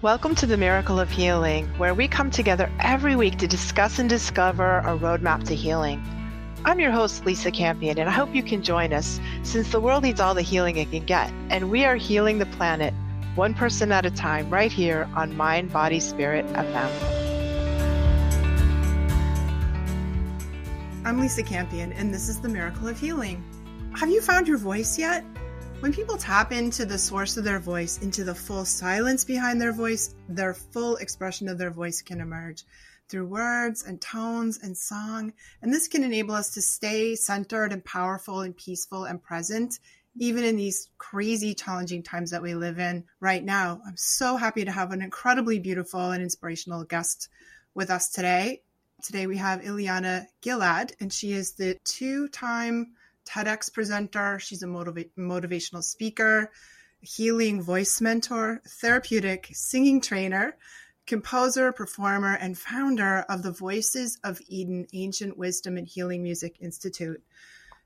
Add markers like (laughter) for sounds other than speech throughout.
Welcome to the Miracle of Healing, where we come together every week to discuss and discover a roadmap to healing. I'm your host, Lisa Campion, and I hope you can join us since the world needs all the healing it can get, and we are healing the planet one person at a time, right here on Mind, Body, Spirit FM. I'm Lisa Campion, and this is the Miracle of Healing. Have you found your voice yet? When people tap into the source of their voice, into the full silence behind their voice, their full expression of their voice can emerge through words and tones and song. And this can enable us to stay centered and powerful and peaceful and present even in these crazy, challenging times that we live in right now. I'm so happy to have an incredibly beautiful and inspirational guest with us today. Today we have Eliana Gilad, and she is the two time TEDx presenter. She's a motiva- motivational speaker, healing voice mentor, therapeutic singing trainer, composer, performer, and founder of the Voices of Eden Ancient Wisdom and Healing Music Institute.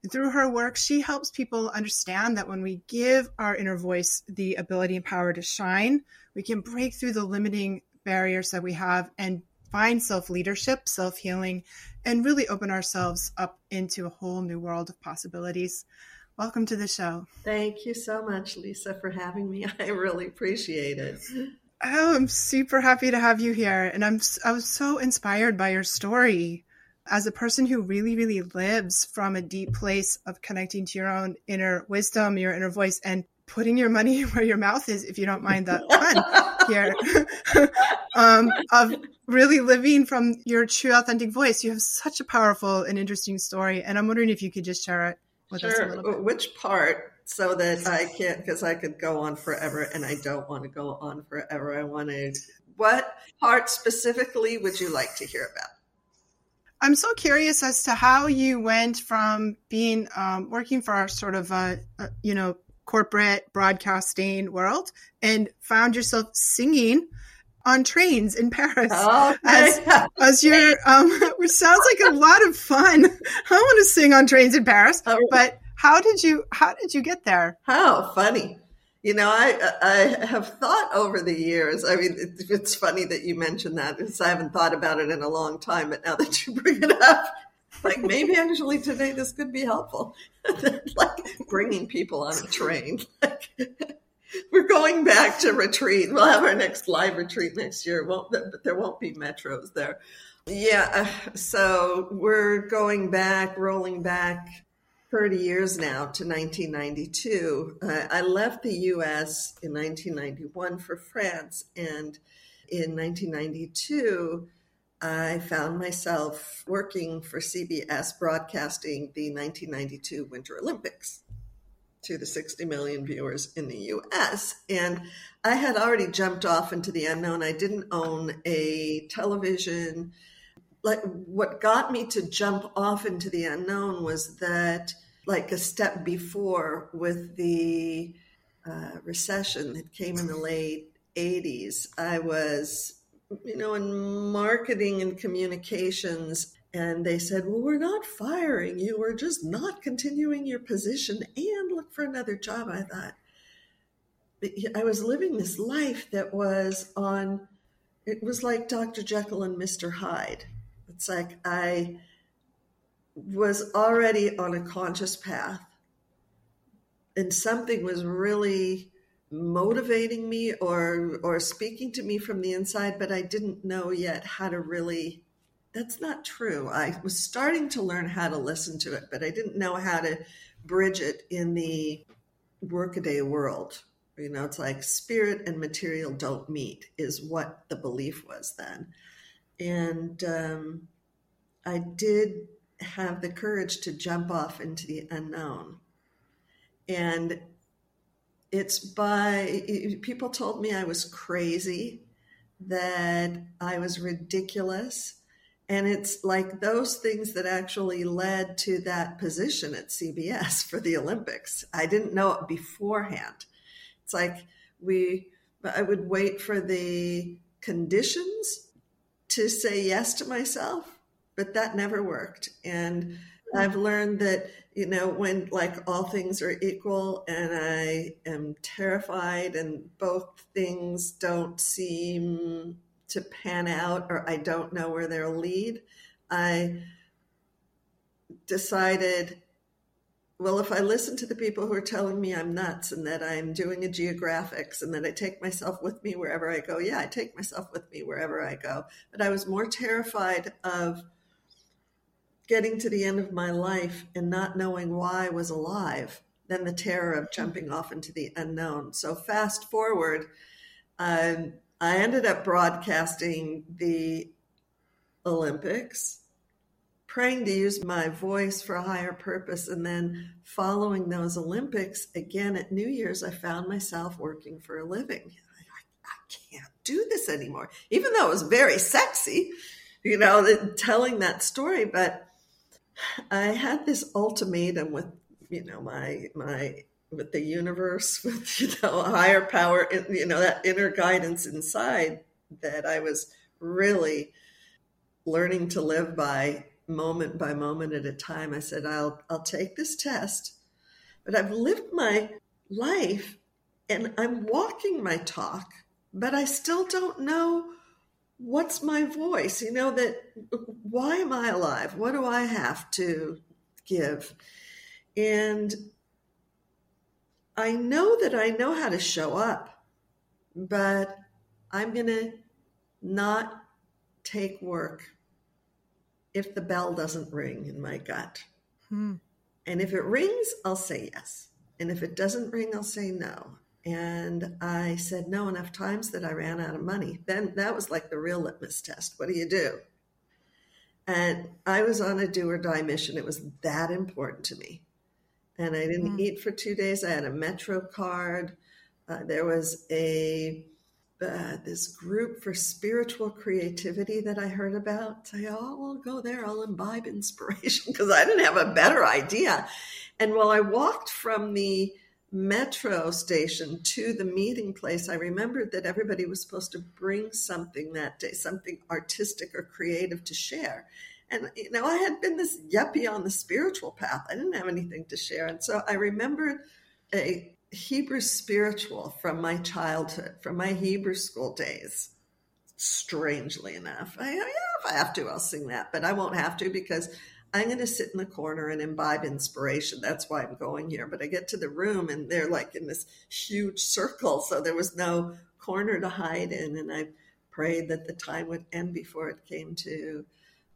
And through her work, she helps people understand that when we give our inner voice the ability and power to shine, we can break through the limiting barriers that we have and find self leadership, self healing, and really open ourselves up into a whole new world of possibilities. Welcome to the show. Thank you so much, Lisa, for having me. (laughs) I really appreciate it. Oh, I'm super happy to have you here. And I'm I was so inspired by your story as a person who really, really lives from a deep place of connecting to your own inner wisdom, your inner voice, and putting your money (laughs) where your mouth is, if you don't mind that (laughs) pun here, (laughs) um, of really living from your true, authentic voice. You have such a powerful and interesting story, and I'm wondering if you could just share it with sure. us a little bit. Which part? So that I can't, because I could go on forever, and I don't want to go on forever. I want to. What part specifically would you like to hear about? I'm so curious as to how you went from being um, working for sort of a, a, you know corporate broadcasting world and found yourself singing on trains in Paris oh, (laughs) as, as your um, (laughs) which sounds like a lot of fun. (laughs) I want to sing on trains in Paris, oh. but how did you how did you get there? How funny. You know, I I have thought over the years. I mean, it, it's funny that you mentioned that because I haven't thought about it in a long time. But now that you bring it up, like maybe actually today this could be helpful, (laughs) like bringing people on a train. Like, we're going back to retreat. We'll have our next live retreat next year. Won't but there won't be metros there. Yeah, so we're going back, rolling back 30 years now to 1992. Uh, I left the US in 1991 for France, and in 1992, I found myself working for CBS broadcasting the 1992 Winter Olympics to the 60 million viewers in the US. And I had already jumped off into the unknown. I didn't own a television like what got me to jump off into the unknown was that like a step before with the uh, recession that came in the late 80s i was you know in marketing and communications and they said well we're not firing you. We're just not continuing your position and look for another job i thought. I was living this life that was on it was like dr jekyll and mr hyde. It's like I was already on a conscious path and something was really motivating me or or speaking to me from the inside but I didn't know yet how to really that's not true. I was starting to learn how to listen to it, but I didn't know how to bridge it in the workaday world. You know, it's like spirit and material don't meet, is what the belief was then. and um, I did have the courage to jump off into the unknown. And it's by people told me I was crazy, that I was ridiculous. And it's like those things that actually led to that position at CBS for the Olympics. I didn't know it beforehand. It's like we, I would wait for the conditions to say yes to myself, but that never worked. And I've learned that, you know, when like all things are equal and I am terrified and both things don't seem to pan out or I don't know where they'll lead, I decided well, if I listen to the people who are telling me I'm nuts and that I'm doing a geographics and that I take myself with me wherever I go, yeah, I take myself with me wherever I go. But I was more terrified of getting to the end of my life and not knowing why I was alive than the terror of jumping off into the unknown. So, fast forward, um, I ended up broadcasting the Olympics praying to use my voice for a higher purpose. And then following those Olympics, again at New Year's, I found myself working for a living. I, I can't do this anymore, even though it was very sexy, you know, telling that story. But I had this ultimatum with, you know, my, my, with the universe, (laughs) with, you know, higher power, you know, that inner guidance inside that I was really learning to live by moment by moment at a time. I said, I'll, I'll take this test, but I've lived my life and I'm walking my talk, but I still don't know what's my voice. You know, that why am I alive? What do I have to give? And I know that I know how to show up, but I'm going to not take work if the bell doesn't ring in my gut. Hmm. And if it rings, I'll say yes. And if it doesn't ring, I'll say no. And I said no enough times that I ran out of money. Then that was like the real litmus test. What do you do? And I was on a do or die mission. It was that important to me. And I didn't mm. eat for two days. I had a Metro card. Uh, there was a uh, this group for spiritual creativity that I heard about. Say, oh, I'll go there. I'll imbibe inspiration (laughs) because I didn't have a better idea. And while I walked from the metro station to the meeting place, I remembered that everybody was supposed to bring something that day, something artistic or creative to share. And, you know, I had been this yuppie on the spiritual path. I didn't have anything to share. And so I remembered a Hebrew spiritual from my childhood, from my Hebrew school days. Strangely enough, I, yeah, if I have to, I'll sing that, but I won't have to because I'm going to sit in the corner and imbibe inspiration. That's why I'm going here. But I get to the room and they're like in this huge circle, so there was no corner to hide in, and I prayed that the time would end before it came to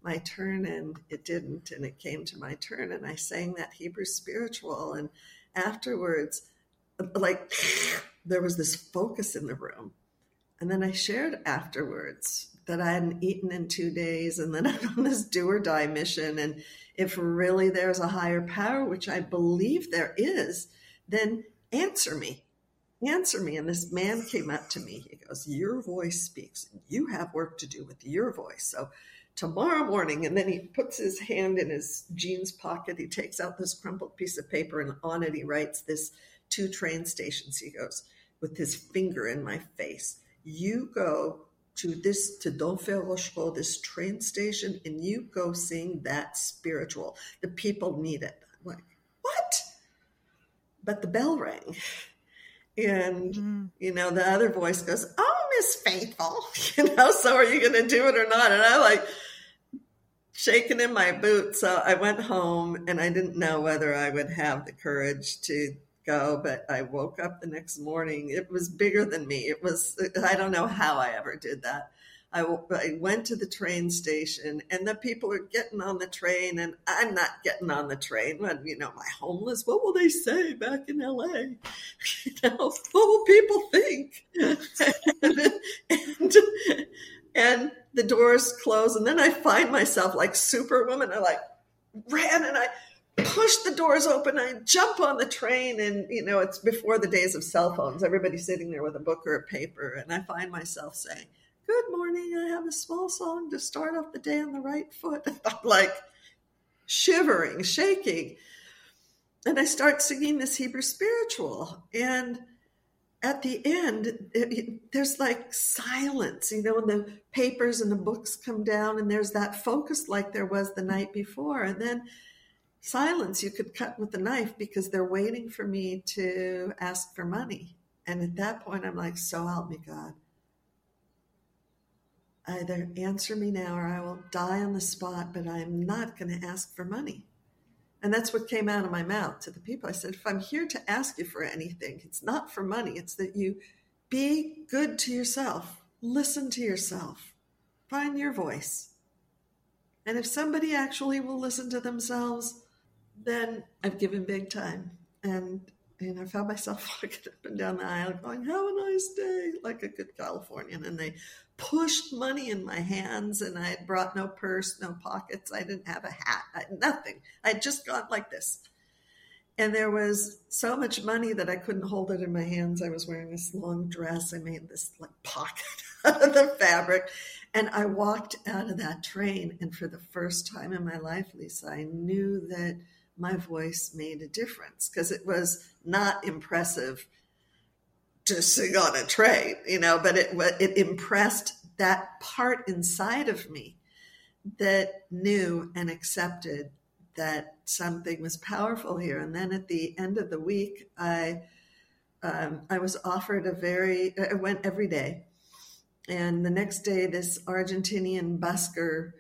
my turn, and it didn't, and it came to my turn, and I sang that Hebrew spiritual, and afterwards like there was this focus in the room. And then I shared afterwards that I hadn't eaten in two days and then (laughs) I'm on this do or die mission. And if really there's a higher power, which I believe there is, then answer me. Answer me. And this man came up to me. He goes, Your voice speaks. You have work to do with your voice. So tomorrow morning, and then he puts his hand in his jeans pocket. He takes out this crumpled piece of paper and on it he writes this two train stations, he goes, with his finger in my face. You go to this, to Rochereau, this train station, and you go sing that spiritual. The people need it. I'm like, what? But the bell rang. And, mm. you know, the other voice goes, Oh, Miss Faithful, (laughs) you know, so are you going to do it or not? And I like, shaking in my boots. So I went home and I didn't know whether I would have the courage to go, but I woke up the next morning. It was bigger than me. It was, I don't know how I ever did that. I, I went to the train station and the people are getting on the train and I'm not getting on the train. When, you know, my homeless, what will they say back in LA? (laughs) You know, what will people think? and, (laughs) and, and the doors close, and then I find myself like Superwoman. I like ran and I push the doors open. I jump on the train, and you know it's before the days of cell phones. Everybody's sitting there with a book or a paper, and I find myself saying, "Good morning. I have a small song to start off the day on the right foot." (laughs) I'm like shivering, shaking, and I start singing this Hebrew spiritual, and at the end, it, it, there's like silence, you know, and the papers and the books come down, and there's that focus like there was the night before. And then silence you could cut with a knife because they're waiting for me to ask for money. And at that point, I'm like, so help me God. Either answer me now or I will die on the spot, but I'm not going to ask for money. And that's what came out of my mouth to the people. I said, if I'm here to ask you for anything, it's not for money. It's that you be good to yourself, listen to yourself, find your voice. And if somebody actually will listen to themselves, then I've given big time. And and I found myself (laughs) walking up and down the aisle going, Have a nice day, like a good Californian. And they pushed money in my hands and I had brought no purse, no pockets. I didn't have a hat, I, nothing. I had just gone like this. And there was so much money that I couldn't hold it in my hands. I was wearing this long dress. I made this like pocket (laughs) out of the fabric. And I walked out of that train. And for the first time in my life, Lisa, I knew that my voice made a difference because it was not impressive to sing on a train, you know, but it it impressed that part inside of me that knew and accepted that something was powerful here. And then at the end of the week, I um, I was offered a very I went every day, and the next day, this Argentinian busker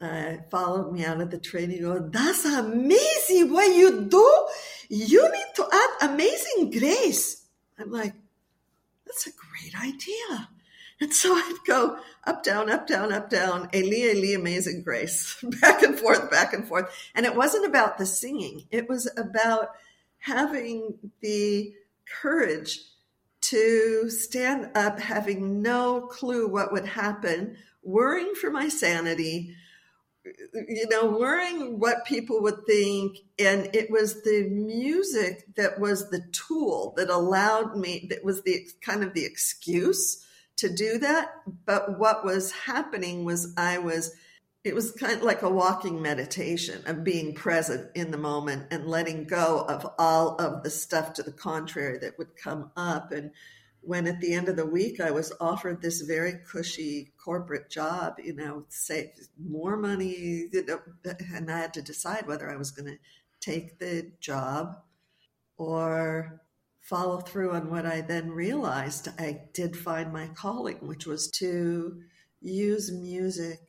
uh, followed me out of the train. He goes, "That's amazing what you do. You need to add amazing grace." I'm like, that's a great idea. And so (laughs) I'd go up, down, up, down, up, down, Eli, Eli, Amazing Grace, (laughs) back and forth, back and forth. And it wasn't about the singing, it was about having the courage to stand up, having no clue what would happen, worrying for my sanity, you know, worrying what people would think. And it was the music that was the tool that allowed me, that was the kind of the excuse to do that. But what was happening was I was, it was kind of like a walking meditation of being present in the moment and letting go of all of the stuff to the contrary that would come up. And when at the end of the week I was offered this very cushy corporate job, you know, save more money, you know, and I had to decide whether I was going to take the job or follow through on what I then realized I did find my calling, which was to use music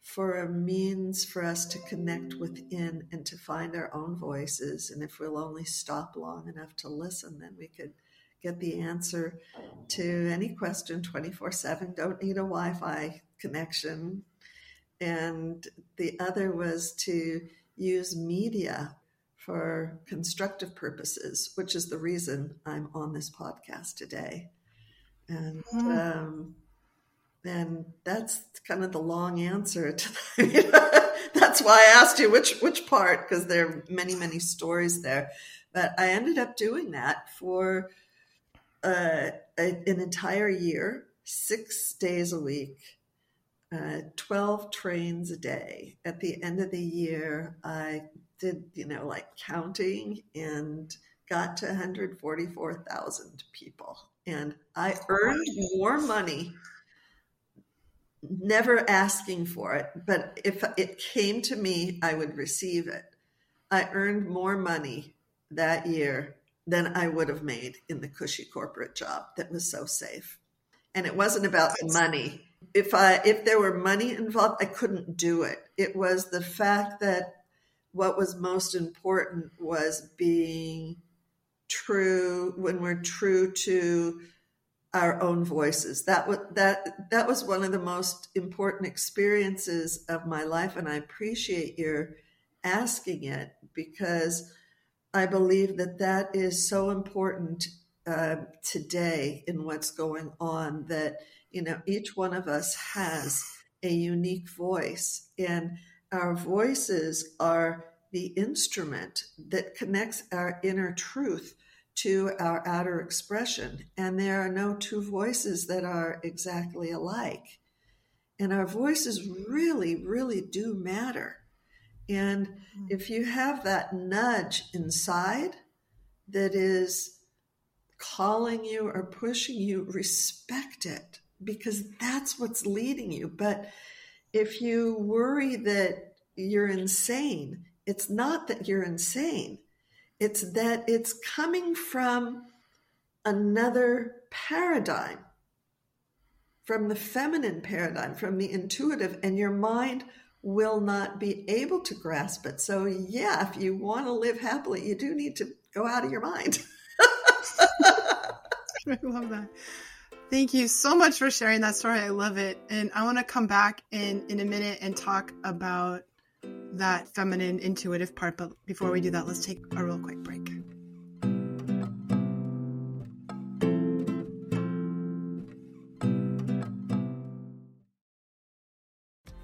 for a means for us to connect within and to find our own voices. And if we'll only stop long enough to listen, then we could get the answer to any question 24 7. Don't need a Wi Fi connection. And the other was to use media for constructive purposes, which is the reason I'm on this podcast today. And mm. um, and that's kind of the long answer to that. (laughs) that's why I asked you which which part because there are many many stories there. But I ended up doing that for uh, an entire year, six days a week, uh, 12 trains a day. At the end of the year, I did, you know, like counting and got to 144,000 people. And I earned more money, never asking for it, but if it came to me, I would receive it. I earned more money that year than I would have made in the cushy corporate job that was so safe. And it wasn't about the money. If I if there were money involved, I couldn't do it. It was the fact that what was most important was being true when we're true to our own voices. That was that that was one of the most important experiences of my life and I appreciate your asking it because I believe that that is so important uh, today in what's going on that, you know, each one of us has a unique voice. And our voices are the instrument that connects our inner truth to our outer expression. And there are no two voices that are exactly alike. And our voices really, really do matter. And hmm. if you have that nudge inside that is calling you or pushing you, respect it because that's what's leading you. But if you worry that you're insane, it's not that you're insane, it's that it's coming from another paradigm, from the feminine paradigm, from the intuitive, and your mind will not be able to grasp it. So, yeah, if you want to live happily, you do need to go out of your mind. (laughs) I love that. Thank you so much for sharing that story. I love it. And I want to come back in in a minute and talk about that feminine intuitive part, but before we do that, let's take a real quick break.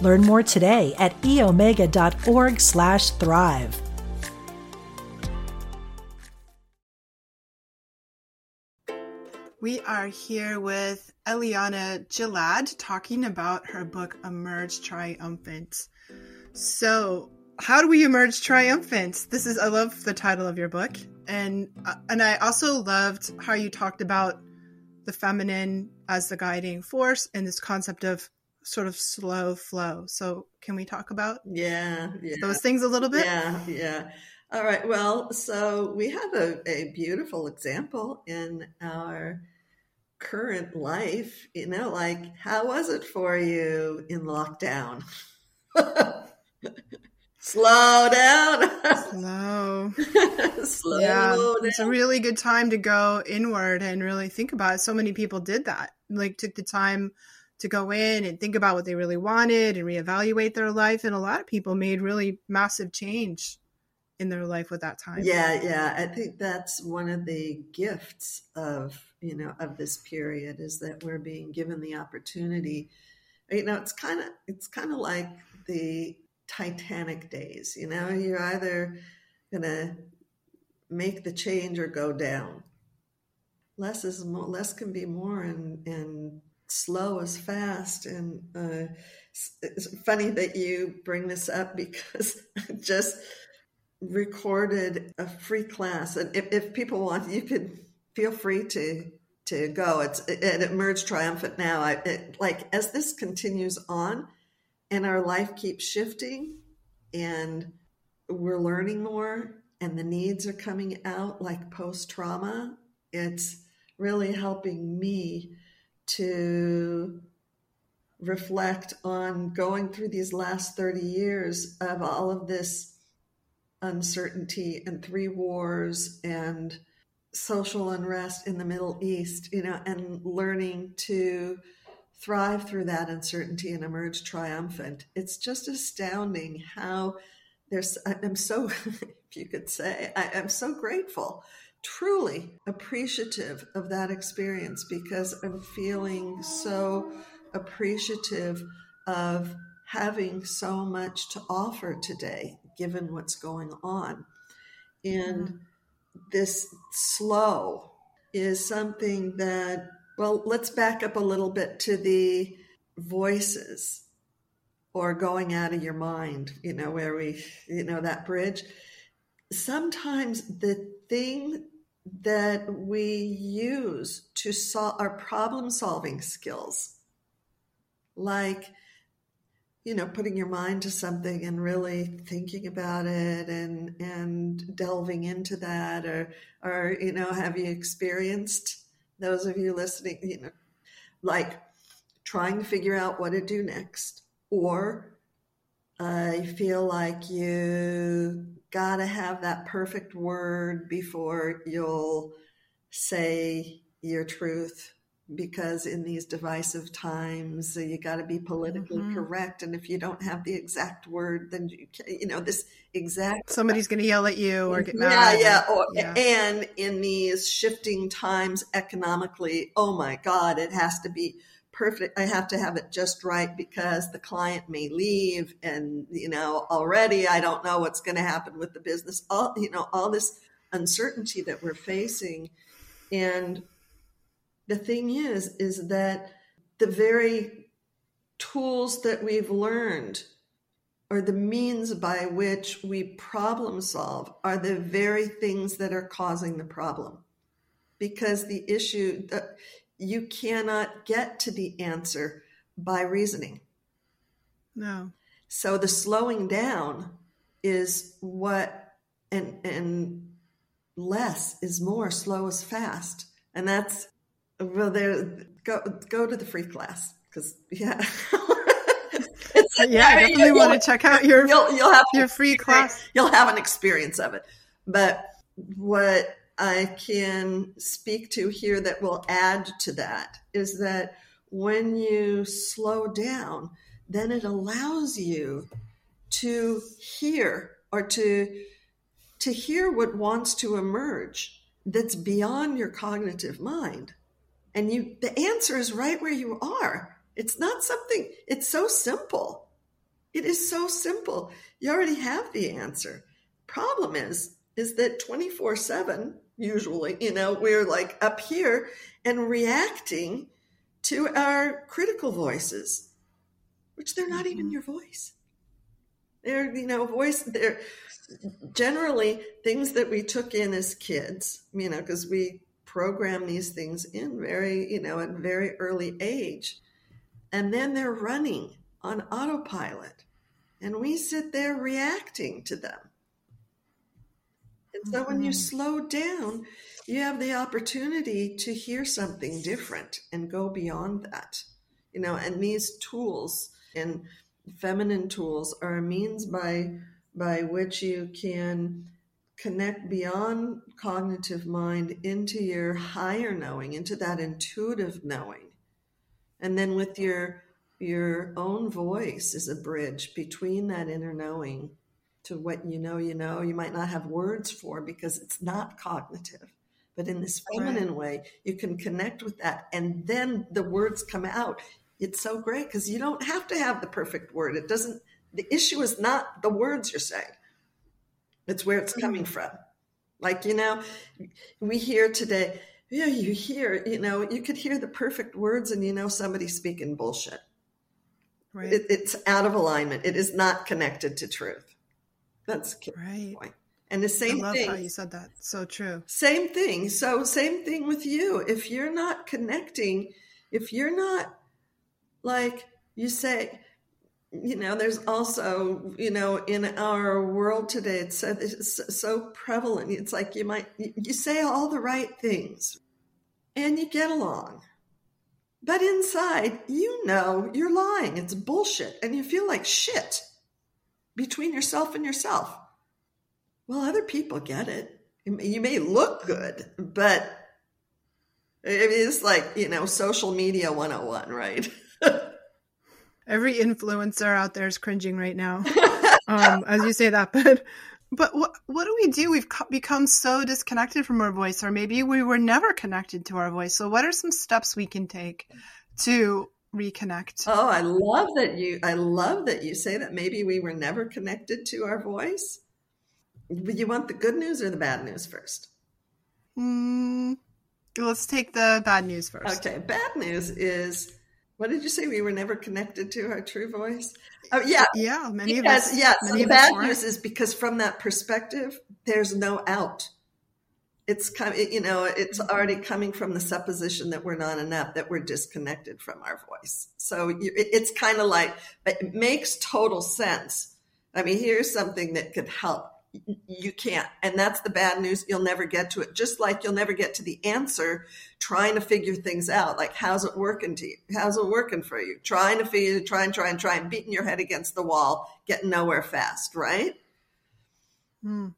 Learn more today at eomega.org/thrive. We are here with Eliana Gilad talking about her book Emerge Triumphant. So, how do we emerge triumphant? This is I love the title of your book, and uh, and I also loved how you talked about the feminine as the guiding force and this concept of sort of slow flow. So, can we talk about yeah, yeah. those things a little bit? Yeah, yeah. All right. Well, so we have a, a beautiful example in our current life. You know, like how was it for you in lockdown? (laughs) Slow down. Slow. (laughs) Slow yeah, down. It's a really good time to go inward and really think about it. So many people did that. Like took the time to go in and think about what they really wanted and reevaluate their life. And a lot of people made really massive change in their life with that time. Yeah, yeah. I think that's one of the gifts of, you know, of this period is that we're being given the opportunity. You know, it's kind of it's kind of like the Titanic days, you know, you're either going to make the change or go down. Less is more, less can be more and and slow as fast. And uh, it's funny that you bring this up (laughs) because I just recorded a free class. And if, if people want, you could feel free to to go. It's it, it emerged triumphant now. I, it, like as this continues on, and our life keeps shifting, and we're learning more, and the needs are coming out like post trauma. It's really helping me to reflect on going through these last 30 years of all of this uncertainty and three wars and social unrest in the Middle East, you know, and learning to thrive through that uncertainty and emerge triumphant. It's just astounding how there's, I'm so, (laughs) if you could say, I, am so grateful truly appreciative of that experience because I'm feeling so appreciative of having so much to offer today, given what's going on. And mm-hmm. this slow is something that, well, let's back up a little bit to the voices or going out of your mind, you know, where we, you know, that bridge. Sometimes the thing that we use to solve our problem solving skills. Like you know putting your mind to something and really thinking about it and and delving into that or or you know have you experienced those of you listening you know like trying to figure out what to do next? Or I feel like you got to have that perfect word before you'll say your truth because in these divisive times you got to be politically mm-hmm. correct and if you don't have the exact word then you you know this exact somebody's going to yell at you or get mad yeah yeah, or, yeah and in these shifting times economically oh my god it has to be perfect i have to have it just right because the client may leave and you know already i don't know what's going to happen with the business all you know all this uncertainty that we're facing and the thing is, is that the very tools that we've learned or the means by which we problem solve are the very things that are causing the problem. Because the issue, you cannot get to the answer by reasoning. No. So the slowing down is what, and, and less is more, slow is fast. And that's well, there go go to the free class because yeah. (laughs) yeah, I definitely want to check out your you'll, you'll have your free class. You'll have an experience of it. But what I can speak to here that will add to that is that when you slow down, then it allows you to hear or to to hear what wants to emerge that's beyond your cognitive mind. And you the answer is right where you are. It's not something it's so simple. It is so simple. You already have the answer. Problem is is that 24 7 usually you know we're like up here and reacting to our critical voices which they're not even mm-hmm. your voice they're you know voice they're generally things that we took in as kids you know because we program these things in very, you know, at very early age. And then they're running on autopilot. And we sit there reacting to them. And so when you mm-hmm. slow down, you have the opportunity to hear something different and go beyond that. You know, and these tools and feminine tools are a means by by which you can connect beyond cognitive mind into your higher knowing, into that intuitive knowing. And then with your your own voice is a bridge between that inner knowing to what you know you know you might not have words for because it's not cognitive but in this feminine right. way you can connect with that and then the words come out it's so great because you don't have to have the perfect word it doesn't the issue is not the words you're saying it's where it's coming mm-hmm. from. Like, you know, we hear today, yeah, you hear, you know, you could hear the perfect words and you know somebody speaking bullshit. Right. It, it's out of alignment. It is not connected to truth. That's right. Point. And the same I love thing. how you said that. So true. Same thing. So same thing with you. If you're not connecting, if you're not like you say, you know, there's also, you know, in our world today, it's so, it's so prevalent. It's like you might, you say all the right things and you get along. But inside, you know you're lying. It's bullshit. And you feel like shit between yourself and yourself. Well, other people get it. You may look good, but it's like, you know, social media 101, right? (laughs) every influencer out there is cringing right now (laughs) um, as you say that (laughs) but but what what do we do we've become so disconnected from our voice or maybe we were never connected to our voice so what are some steps we can take to reconnect oh i love that you i love that you say that maybe we were never connected to our voice you want the good news or the bad news first mm, let's take the bad news first okay bad news is what did you say? We were never connected to our true voice. Oh, yeah, yeah. Many because, of us. Yes, many the bad news is because from that perspective, there's no out. It's kind of, you know, it's mm-hmm. already coming from the supposition that we're not enough, that we're disconnected from our voice. So it's kind of like, but it makes total sense. I mean, here's something that could help you can't. And that's the bad news. You'll never get to it. Just like you'll never get to the answer trying to figure things out. Like, how's it working to you? How's it working for you? Trying to figure, try and try and try and beating your head against the wall, getting nowhere fast, right? Hmm.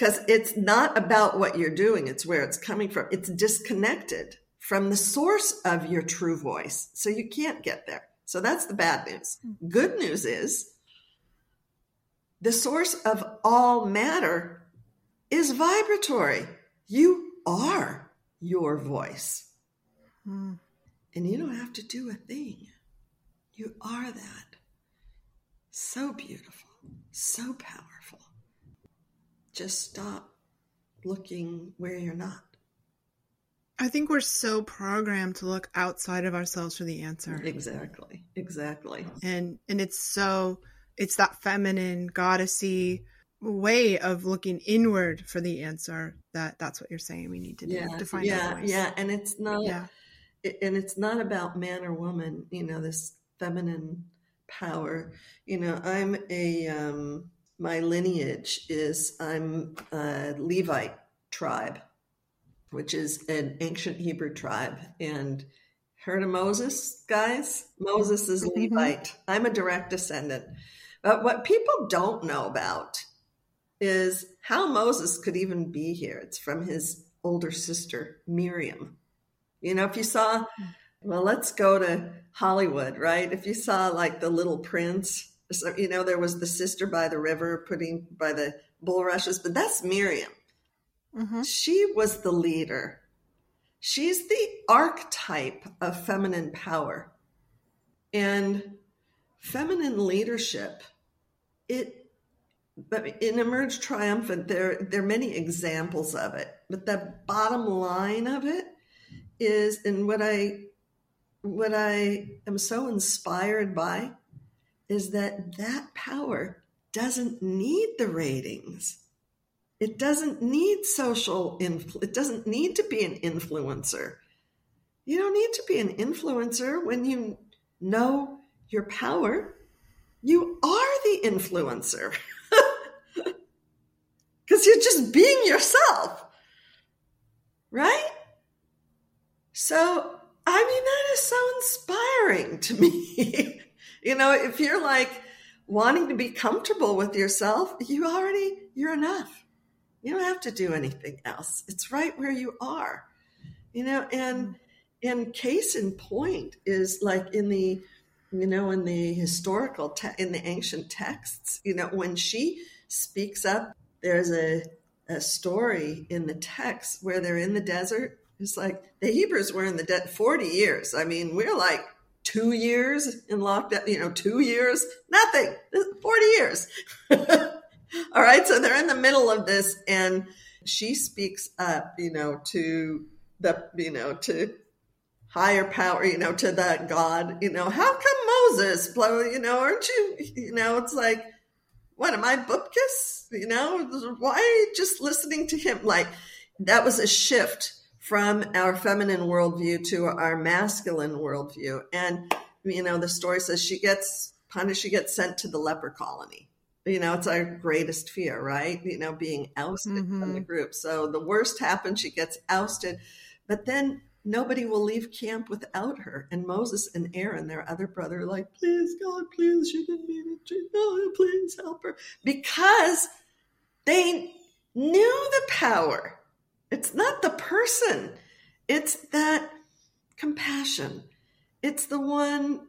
Because it's not about what you're doing, it's where it's coming from. It's disconnected from the source of your true voice. So you can't get there. So that's the bad news. Good news is the source of all matter is vibratory. You are your voice. Hmm. And you don't have to do a thing. You are that. So beautiful, so powerful. Just stop looking where you're not. I think we're so programmed to look outside of ourselves for the answer. Exactly. Exactly. And and it's so it's that feminine goddessy way of looking inward for the answer that that's what you're saying we need to do Yeah. to find Yeah. our voice. Yeah. And it's not Yeah. it- and it's not about man or woman you know this feminine power you know i'm a um my lineage is i'm a levite tribe which is an ancient hebrew tribe. And heard of moses guys? Moses is Mhm. levite. I'm a direct descendant. But what people don't know about is how moses could even be here. It's from his older sister miriam. You know, if you saw, well, let's go to Hollywood, right? If you saw like the little prince, so, you know, there was the sister by the river putting by the bulrushes, but that's Miriam. Mhm. She was the leader. She's the archetype of feminine power. And feminine leadership, it but in Emerge Triumphant, there there are many examples of it. But the bottom line of it is and what I what I am so inspired by is that that power doesn't need the ratings. It doesn't need social influ- it doesn't need to be an influencer. You don't need to be an influencer when you know your power. You are the influencer. (laughs) Cuz you're just being yourself. Right? So, I mean, that is so inspiring to me. (laughs) you know, if you're like wanting to be comfortable with yourself, you already, you're enough. You don't have to do anything else. It's right where you are. You know, and, and case in point is like in the, you know, in the historical, te- in the ancient texts, you know, when she speaks up, there's a, a story in the text where they're in the desert it's like the Hebrews were in the dead 40 years. I mean, we're like two years in lockdown, you know, two years, nothing, 40 years. (laughs) All right. So they're in the middle of this and she speaks up, you know, to the, you know, to higher power, you know, to that God, you know, how come Moses, you know, aren't you, you know, it's like, what am I, Bupkis? You know, why are you just listening to him? Like that was a shift from our feminine worldview to our masculine worldview. And, you know, the story says she gets punished, she gets sent to the leper colony. You know, it's our greatest fear, right? You know, being ousted mm-hmm. from the group. So the worst happens, she gets ousted, but then nobody will leave camp without her. And Moses and Aaron, their other brother, like, please, God, please, she didn't mean it. Oh, please help her. Because they knew the power it's not the person, it's that compassion. It's the one,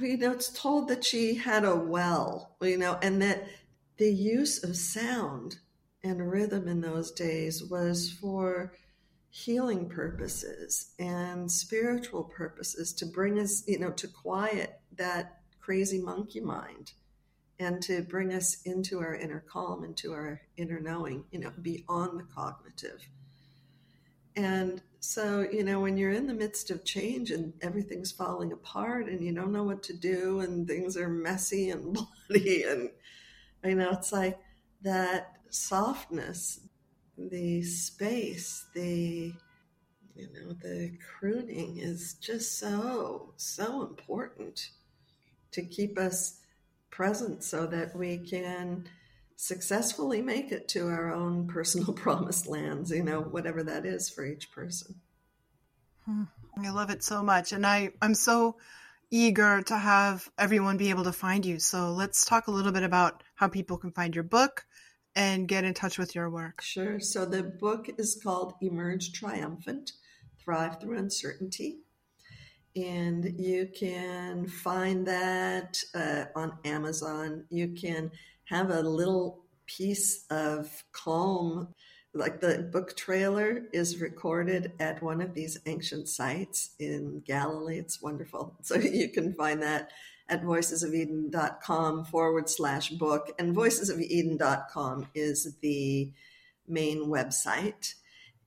you know, it's told that she had a well, you know, and that the use of sound and rhythm in those days was for healing purposes and spiritual purposes to bring us, you know, to quiet that crazy monkey mind and to bring us into our inner calm, into our inner knowing, you know, beyond the cognitive. And so, you know, when you're in the midst of change and everything's falling apart and you don't know what to do and things are messy and (laughs) bloody, and you know, it's like that softness, the space, the you know, the crooning is just so, so important to keep us present so that we can successfully make it to our own (laughs) personal promised lands, you know, whatever that is for each person. Hmm. I love it so much. And I, I'm so eager to have everyone be able to find you. So let's talk a little bit about how people can find your book and get in touch with your work. Sure. So the book is called Emerge Triumphant Thrive Through Uncertainty. And you can find that uh, on Amazon. You can have a little piece of calm like the book trailer is recorded at one of these ancient sites in Galilee. It's wonderful. (laughs) So you can find that at voicesofeden.com forward slash book. And voicesofeden.com is the main website.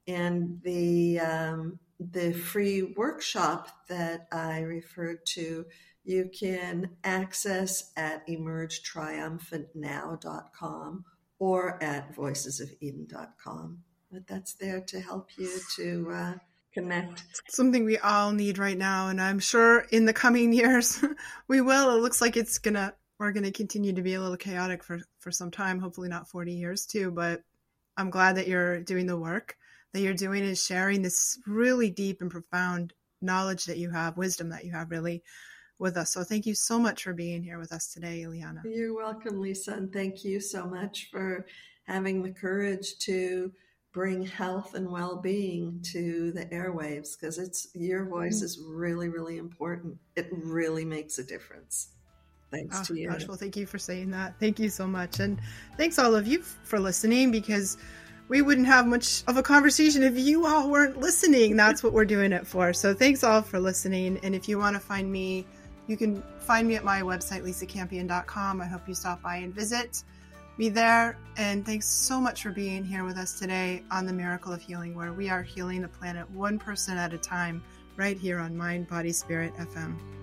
And the, um, the free workshop that I referred to, you can access at emergetriumphantnow.com or at voicesofeden.com. But that's there to help you to uh, connect. Something we all need right now, and I'm sure in the coming years (laughs) we will. It looks like it's gonna we're gonna continue to be a little chaotic for for some time. Hopefully not 40 years too. But I'm glad that you're doing the work that you're doing is sharing this really deep and profound knowledge that you have, wisdom that you have, really with us. So thank you so much for being here with us today, Eliana. You're welcome, Lisa, and thank you so much for having the courage to bring health and well-being to the airwaves because it's your voice mm-hmm. is really really important it really makes a difference thanks oh, to you gosh, well thank you for saying that thank you so much and thanks all of you for listening because we wouldn't have much of a conversation if you all weren't listening that's what we're doing it for so thanks all for listening and if you want to find me you can find me at my website, lisacampion.com. I hope you stop by and visit me there. And thanks so much for being here with us today on the Miracle of Healing, where we are healing the planet one person at a time, right here on Mind, Body, Spirit FM.